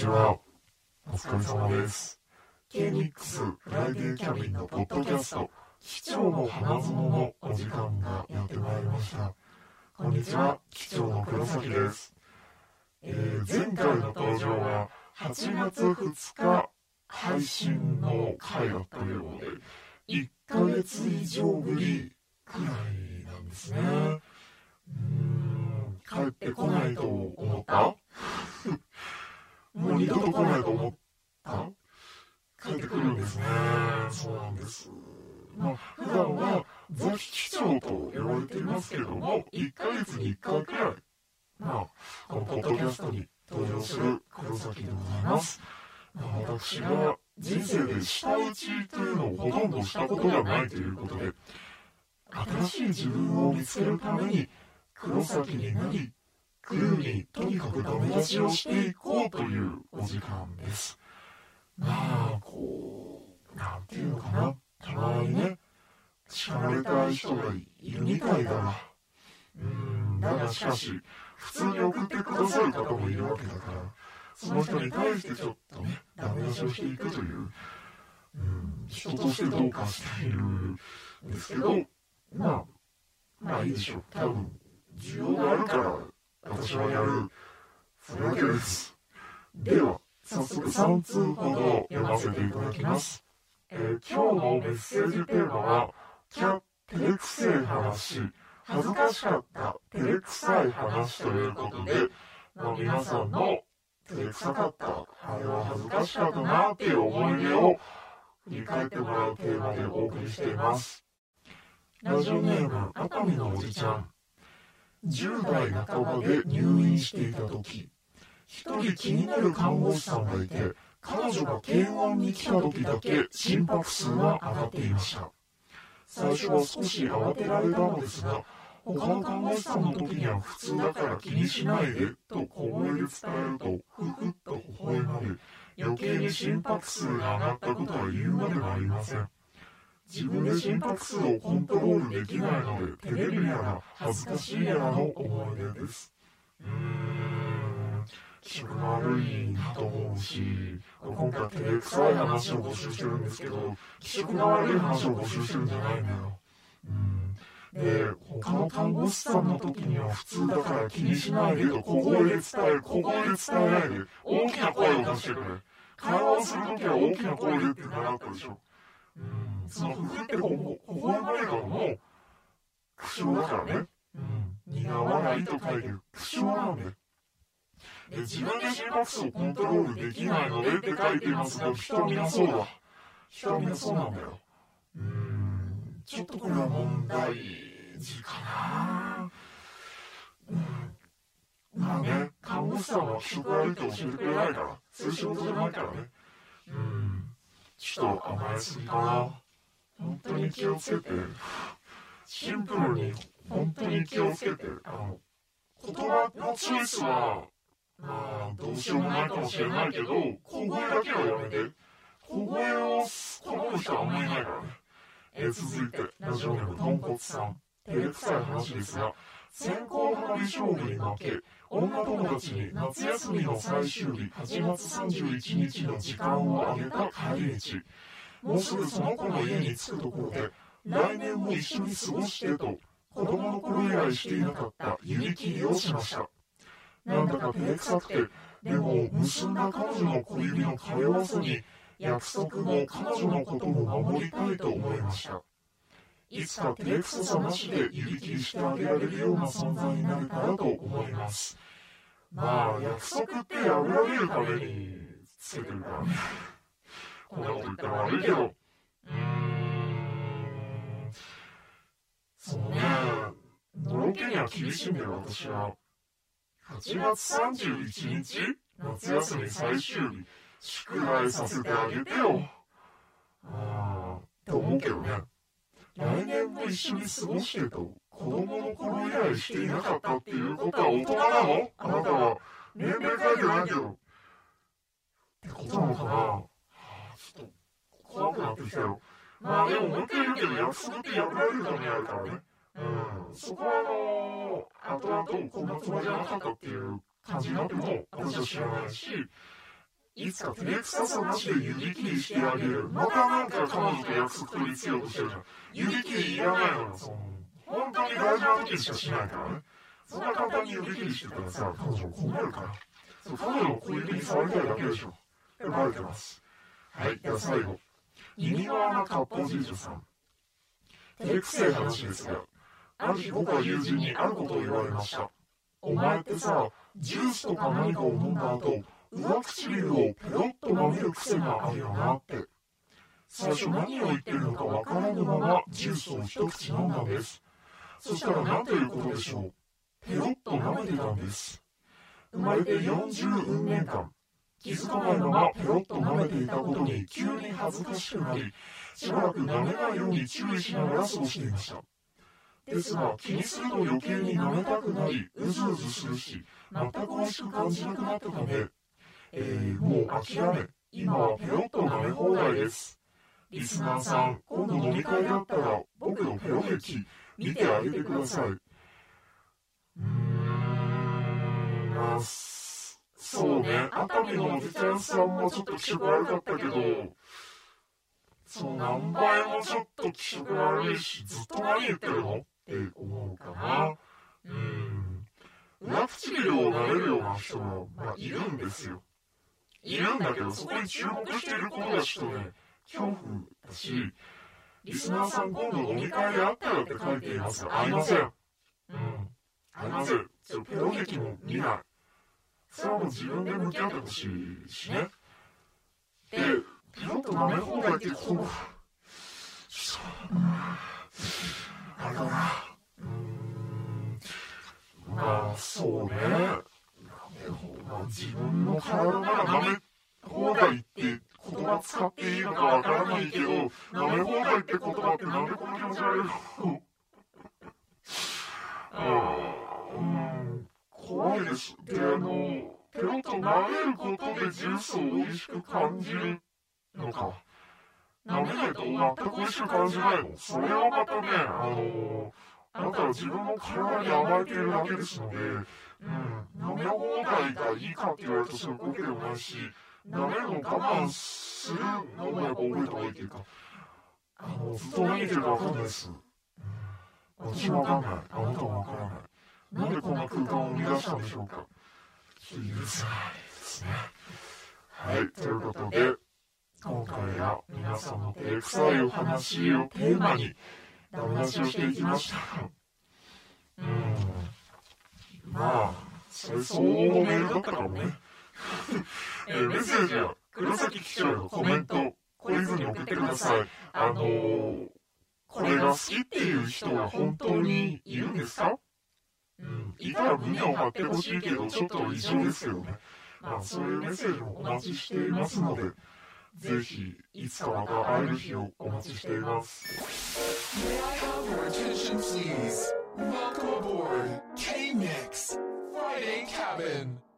ちは。お疲れ様です。K-MIX フライデーキャビンのポッドキャスト、機長の花園のお時間がやってまいりました。こんにちは、機長の黒崎です。えー前回の登場は8月2日配信の回だったようで、1ヶ月以上ぶりくらいなんですね。うーん、帰ってこないと思った？もう二度と来ないと思った帰ってくるんですね。そうなんです。まあ、普段はザキ機長と呼ばれていますけども、1ヶ月に1回くらい、まあ、このポッドキャストに登場する黒崎でございます。まあ、私が人生で舌打ちというのをほとんどしたことがないということで、新しい自分を見つけるために黒崎になり、クルーにとにかくダメ出しをしていこうというお時間です。まあ、こう、なんていうのかな。たまにね、叱られたい人がいるみたいだが。うーん、だがしかし、普通に送ってくださる方もいるわけだから、その人に対してちょっとね、ダメ出しをしていくという、うん、人としてどうかしているんですけど、まあ、まあいいでしょう。多分、需要があるから、私はやる、それだけです。では、早速3通ほど読ませていただきます。えー今日のメッセージテーマは、キャッ照れくせえ話、恥ずかしかった照れくさい話ということで、まあ、皆さんの照れくさかった、あれは恥ずかしかったなっていう思い出を振り返ってもらうテーマでお送りしています。ラジオネーム、熱海のおじちゃん。10代半ばで入院していた時一人気になる看護師さんがいて彼女が検温に来た時だけ心拍数が上がっていました。最初は少し慌てられたのですが他の看護師さんの時には普通だから気にしないでと小声で伝えるとふふっと微笑まれ余計に心拍数が上がったことは言うまでもありません。自分で心拍数をコントロールできないので照れるやら恥ずかしいやらの思い出です。うーん。気色悪いなと思うし今回照れくさい話を募集してるんですけど気色が悪い話を募集してるんじゃないんだよ。うん。で他の看護師さんの時には普通だから気にしないでと小声で伝える小声で伝えないで大きな声を出してくれ。会話をする時は大きな声でって習ったでしょ。うん。そのふふってほほ微笑まれたのも苦笑だからね。うん。苦笑いと書いて苦笑なんで。で自分で心拍数をコントロールできないのでって書いていますが、人はみんなそうだ。人はみんなそうなんだよ。うん。ちょっとこれは問題児かな。うん。まあね、看護師さんは気色悪いと教えてくれないから、そういう仕事じゃないからね。うん。ちょっと甘えすぎかな。本当に気をつけて、シンプルに本当に気をつけて、あの、言葉のチョイスは、まあ、どうしようもないかもしれないけど、小声だけはやめて。小声を好む人はあんまりいないからね。え続いて、ラジオネーム、とんこつさん。照れくさい話ですが、先行花火勝負に負け、女友達に夏休みの最終日8月31日の時間をあげた帰り道。もうすぐその子の家に着くところで、来年も一緒に過ごしてと、子供の頃以来していなかった指切りをしました。なんだか照れくさくて、でも結んだ彼女の小指の通わずに、約束も彼女のことも守りたいと思いました。いつか照れくささなしで指切りしてあげられるような存在になれたらと思います。まあ、約束って破られるためにつけてるからね。こんなこと言ったら悪いけど。うーん。そうね。のろけには厳しいんだよ、私は。8月31日夏休み最終日。宿題させてあげてよ。ああ、って思うけどね。来年も一緒に過ごしてと、子供の頃以来していなかったっていうことは大人なの？あなたは。年齢書いてないけど。ってことなのかな？ちょっと怖くなってきたよ。まあでももう一回言うけど、約束って破られるためにあるからね。うん。そこはあの後々こんなつもりじゃなかったっていう感じになっても、私は知らないし、いつか照れくささなしで指切りしてあげる。またなんか彼女と約束取り付けようとしてるじゃん。指切りいらないのよ、その、本当に大事な時しかしないからね。そんな簡単に指切りしてたらさ、彼女困るから。そう、彼女の小指に触りたいだけでしょ。バレてます。はい、では最後。耳側の割烹じいじさん。照れくせえ話ですが、ある日僕は友人にあることを言われました。お前ってさ、ジュースとか何かを飲んだ後、上唇をペロッと舐める癖があるよなって。最初何を言ってるのかわからぬままジュースを一口飲んだんです。そしたら何ということでしょう。ペロッと舐めてたんです。生まれて40運年間、気づかないままペロッと舐めていたことに急に恥ずかしくなり、しばらく舐めないように注意しながら過ごしていました。ですが、気にすると余計に舐めたくなり、うずうずするし、全く美味しく感じなくなったため、えー、もう諦め、今はペロッと舐め放題です。リスナーさん、今度飲み会であったら、僕のペロ劇、見てあげてください。うーん、まあ、そうね、熱海のおじちゃんさんもちょっと気色悪かったけど、そう、何倍もちょっと気色悪いし、ずっと何言ってるの？って思うかな。うん。上唇を舐めるような人も、まあ、いるんですよ。いるんだけど、そこに注目していることがちょっとね、恐怖だし、リスナーさん今度飲み会で会ったらって書いていますが、会いません。うん。会いません。ちょっとペロ劇も見ない。それはもう自分で向き合ってほしいしね。で、ペロッと舐め放題ってこう、ちょっと、あれだな。うん。まあ、そうね。まあ、自分の体なら舐め放題って言葉使っていいのかわからないけど、舐め放題って言葉ってなんでこの気持ち悪いの？うん、怖いです。で、あの、ペロッと舐めることでジュースを美味しく感じるのか。舐めないと全く美味しく感じないの。それはまたね、あの、あなたは自分の体に甘えているだけですので、うん、飲み放題がいいかって言われるとそういうわけでもないし、舐めるのを我慢するのもやっぱ覚えた方がいいっていうか、あの、ずっと何言ってるかわかんないです。私もわかんない。あなたもわからない。なんでこんな空間を生み出したんでしょうか。いですね。はい、ということで、今回は皆さんの照れくさいお話をテーマに、お話をしていきました。うん。まあ、それ相応のメールだったかもね。えー、メッセージは黒崎機長のコメント、懲りずに送ってください。あのー、これが好きっていう人は本当にいるんですか？うん、いたら胸を張ってほしいけど、ちょっと異常ですよね。まあ、そういうメッセージもお待ちしていますので、ぜひ、いつかまた会える日をお待ちしています。May I have your attention, please? Welcome aboard K-Mix Friday Cabin.